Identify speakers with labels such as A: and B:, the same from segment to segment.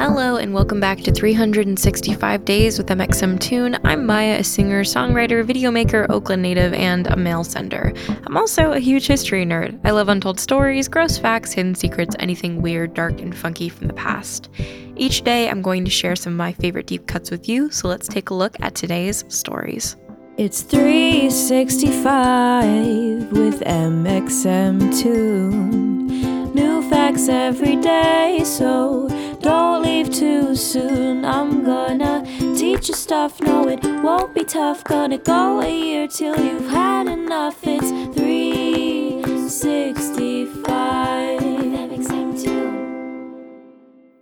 A: Hello, and welcome back to 365 Days with mxmtoon. I'm Maya, a singer, songwriter, video maker, Oakland native, and a mail sender. I'm also a huge history nerd. I love untold stories, gross facts, hidden secrets, anything weird, dark, and funky from the past. Each day, I'm going to share some of my favorite deep cuts with you, so let's take a look at today's stories.
B: It's 365 with mxmtoon. New facts every day, so don't leave too soon. I'm gonna teach you stuff, no, it won't be tough. Gonna go a year till you've had enough. It's 365.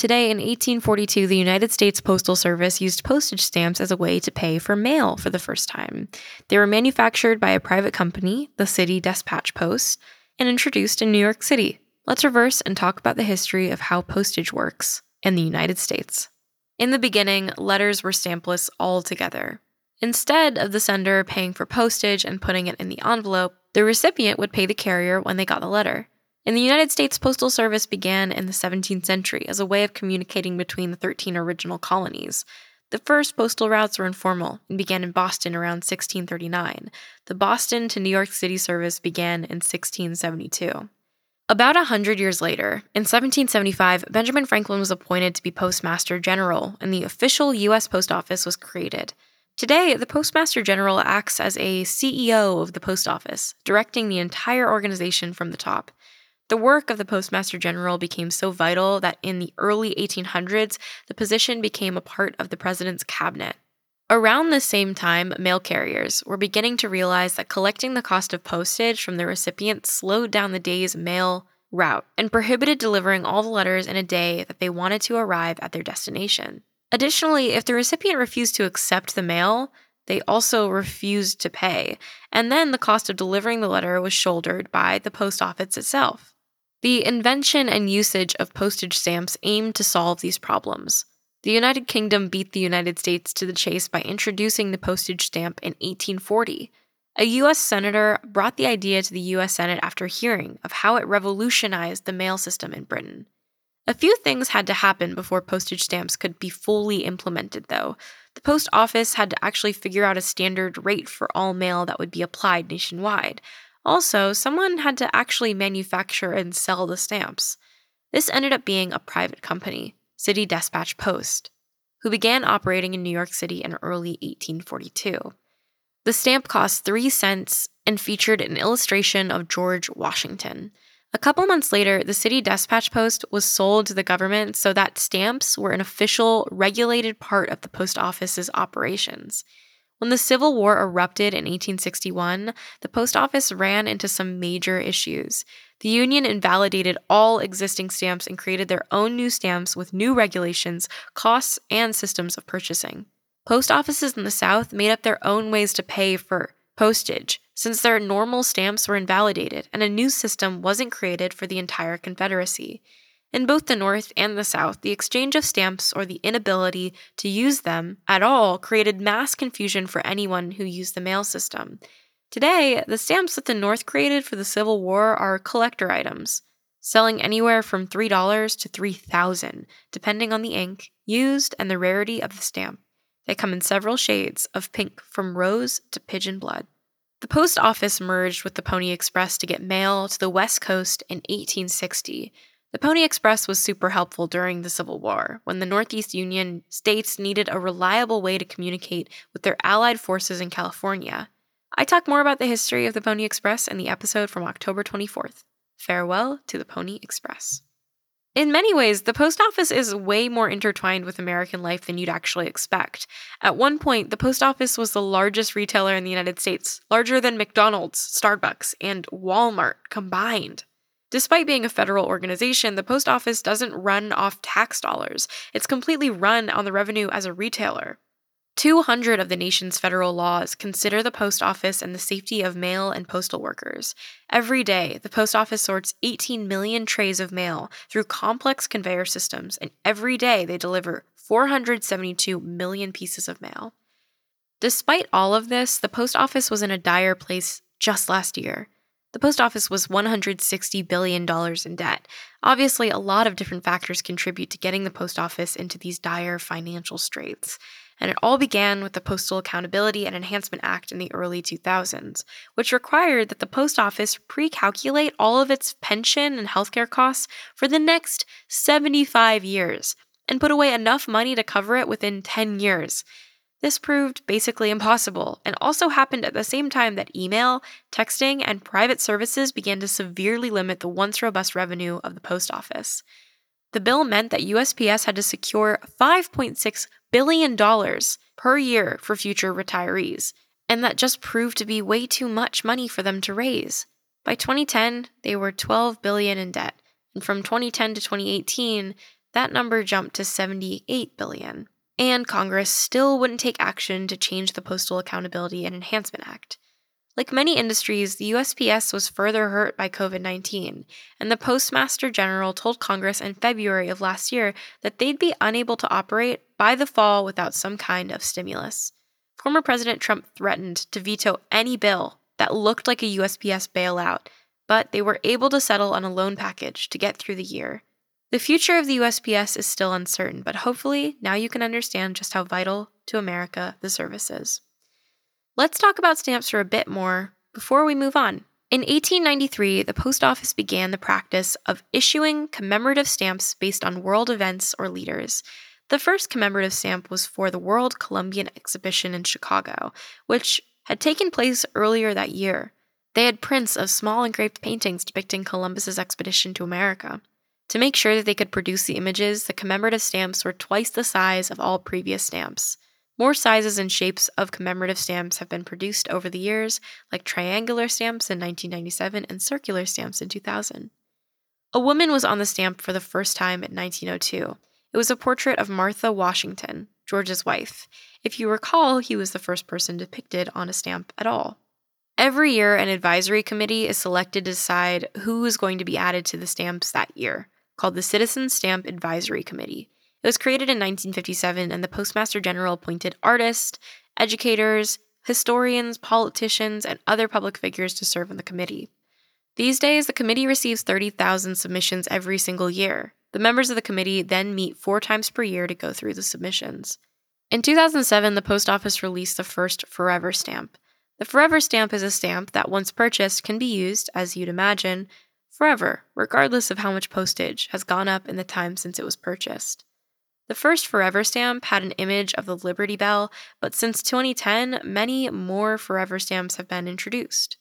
A: Today, in 1842, the United States Postal Service used postage stamps as a way to pay for mail for the first time. They were manufactured by a private company, the City Dispatch Post, and introduced in New York City. Let's reverse and talk about the history of how postage works in the United States. In the beginning, letters were stampless altogether. Instead of the sender paying for postage and putting it in the envelope, the recipient would pay the carrier when they got the letter. In the United States, Postal Service began in the 17th century as a way of communicating between the 13 original colonies. The first postal routes were informal and began in Boston around 1639. The Boston to New York City service began in 1672. About a hundred years later, in 1775, Benjamin Franklin was appointed to be Postmaster General, and the official U.S. Post Office was created. Today, the Postmaster General acts as a CEO of the Post Office, directing the entire organization from the top. The work of the Postmaster General became so vital that in the early 1800s, the position became a part of the president's cabinet. Around the same time, mail carriers were beginning to realize that collecting the cost of postage from the recipient slowed down the day's mail route and prohibited delivering all the letters in a day that they wanted to arrive at their destination. Additionally, if the recipient refused to accept the mail, they also refused to pay, and then the cost of delivering the letter was shouldered by the post office itself. The invention and usage of postage stamps aimed to solve these problems. The United Kingdom beat the United States to the chase by introducing the postage stamp in 1840. A U.S. Senator brought the idea to the U.S. Senate after hearing of how it revolutionized the mail system in Britain. A few things had to happen before postage stamps could be fully implemented, though. The post office had to actually figure out a standard rate for all mail that would be applied nationwide. Also, someone had to actually manufacture and sell the stamps. This ended up being a private company, City Dispatch Post, who began operating in New York City in early 1842. The stamp cost three cents and featured an illustration of George Washington. A couple months later, the City Dispatch Post was sold to the government so that stamps were an official, regulated part of the post office's operations. When the Civil War erupted in 1861, the post office ran into some major issues. The Union invalidated all existing stamps and created their own new stamps with new regulations, costs, and systems of purchasing. Post offices in the South made up their own ways to pay for postage, since their normal stamps were invalidated and a new system wasn't created for the entire Confederacy. In both the North and the South, the exchange of stamps or the inability to use them at all created mass confusion for anyone who used the mail system. Today, the stamps that the North created for the Civil War are collector items, selling anywhere from $3 to 3,000, depending on the ink used and the rarity of the stamp. They come in several shades of pink from rose to pigeon blood. The post office merged with the Pony Express to get mail to the West Coast in 1860 the Pony Express was super helpful during the Civil War, when the Northeast Union states needed a reliable way to communicate with their allied forces in California. I talk more about the history of the Pony Express in the episode from October 24th. Farewell to the Pony Express. In many ways, the post office is way more intertwined with American life than you'd actually expect. At one point, the post office was the largest retailer in the United States, larger than McDonald's, Starbucks, and Walmart combined. Despite being a federal organization, the post office doesn't run off tax dollars. It's completely run on the revenue as a retailer. 200 of the nation's federal laws consider the post office and the safety of mail and postal workers. Every day, the post office sorts 18 million trays of mail through complex conveyor systems, and every day they deliver 472 million pieces of mail. Despite all of this, the post office was in a dire place just last year. The post office was $160 billion in debt. Obviously, a lot of different factors contribute to getting the post office into these dire financial straits. And it all began with the Postal Accountability and Enhancement Act in the early 2000s, which required that the post office pre calculate all of its pension and healthcare costs for the next 75 years and put away enough money to cover it within 10 years. This proved basically impossible and also happened at the same time that email, texting, and private services began to severely limit the once robust revenue of the post office. The bill meant that USPS had to secure $5.6 billion per year for future retirees, and that just proved to be way too much money for them to raise. By 2010, they were 12 billion in debt, and from 2010 to 2018, that number jumped to 78 billion and Congress still wouldn't take action to change the Postal Accountability and Enhancement Act. Like many industries, the USPS was further hurt by COVID 19, and the Postmaster General told Congress in February of last year that they'd be unable to operate by the fall without some kind of stimulus. Former President Trump threatened to veto any bill that looked like a USPS bailout, but they were able to settle on a loan package to get through the year. The future of the USPS is still uncertain, but hopefully now you can understand just how vital to America the service is. Let's talk about stamps for a bit more before we move on. In 1893, the post office began the practice of issuing commemorative stamps based on world events or leaders. The first commemorative stamp was for the World Columbian Exhibition in Chicago, which had taken place earlier that year. They had prints of small engraved paintings depicting Columbus's expedition to America. To make sure that they could produce the images, the commemorative stamps were twice the size of all previous stamps. More sizes and shapes of commemorative stamps have been produced over the years, like triangular stamps in 1997 and circular stamps in 2000. A woman was on the stamp for the first time in 1902. It was a portrait of Martha Washington, George's wife. If you recall, he was the first person depicted on a stamp at all. Every year, an advisory committee is selected to decide who is going to be added to the stamps that year called the Citizen Stamp Advisory Committee. It was created in 1957, and the Postmaster General appointed artists, educators, historians, politicians, and other public figures to serve on the committee. These days, the committee receives 30,000 submissions every single year. The members of the committee then meet four times per year to go through the submissions. In 2007, the post office released the first Forever stamp. The Forever stamp is a stamp that, once purchased, can be used, as you'd imagine, forever, regardless of how much postage has gone up in the time since it was purchased. The first Forever stamp had an image of the Liberty Bell, but since 2010, many more Forever stamps have been introduced.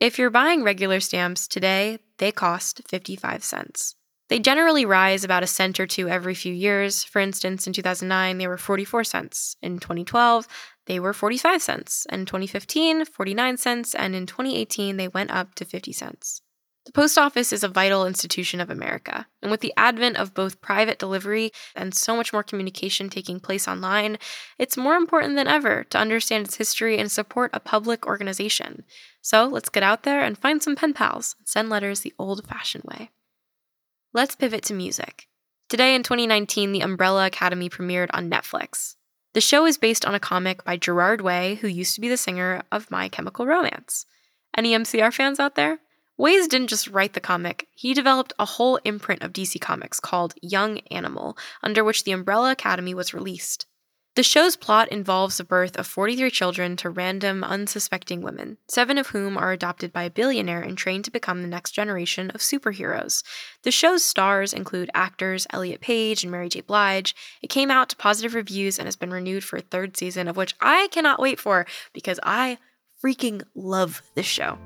A: If you're buying regular stamps today, they cost 55 cents. They generally rise about a cent or two every few years. For instance, in 2009, they were 44 cents. In 2012, they were 45 cents. In 2015, 49 cents. And in 2018, they went up to 50 cents. The post office is a vital institution of America, and with the advent of both private delivery and so much more communication taking place online, it's more important than ever to understand its history and support a public organization. So let's get out there and find some pen pals and send letters the old fashioned way. Let's pivot to music. Today in 2019, the Umbrella Academy premiered on Netflix. The show is based on a comic by Gerard Way, who used to be the singer of My Chemical Romance. Any MCR fans out there? Ways didn't just write the comic, he developed a whole imprint of DC Comics called Young Animal, under which the Umbrella Academy was released. The show's plot involves the birth of 43 children to random, unsuspecting women, seven of whom are adopted by a billionaire and trained to become the next generation of superheroes. The show's stars include actors Elliot Page and Mary J. Blige. It came out to positive reviews and has been renewed for a third season, of which I cannot wait for because I freaking love this show.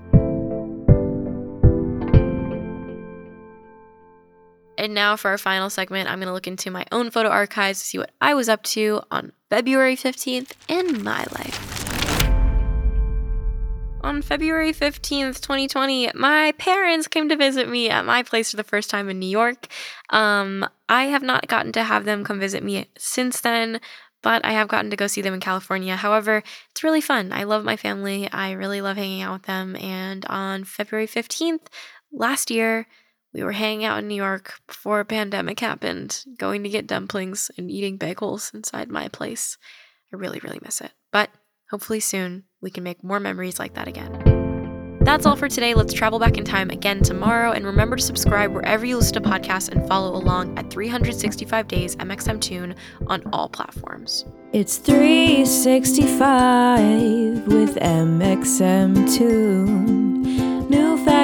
A: And now for our final segment, I'm going to look into my own photo archives to see what I was up to on February 15th in my life. on February 15th, 2020, my parents came to visit me at my place for the first time in New York. Um, I have not gotten to have them come visit me since then, but I have gotten to go see them in California. However, it's really fun. I love my family. I really love hanging out with them. And on February 15th last year, we were hanging out in New York before a pandemic happened, going to get dumplings and eating bagels inside my place. I really, really miss it. But hopefully soon we can make more memories like that again. That's all for today. Let's travel back in time again tomorrow. And remember to subscribe wherever you listen to podcasts and follow along at 365 Days mxmtoon on all platforms.
B: It's 365 with mxmtoon.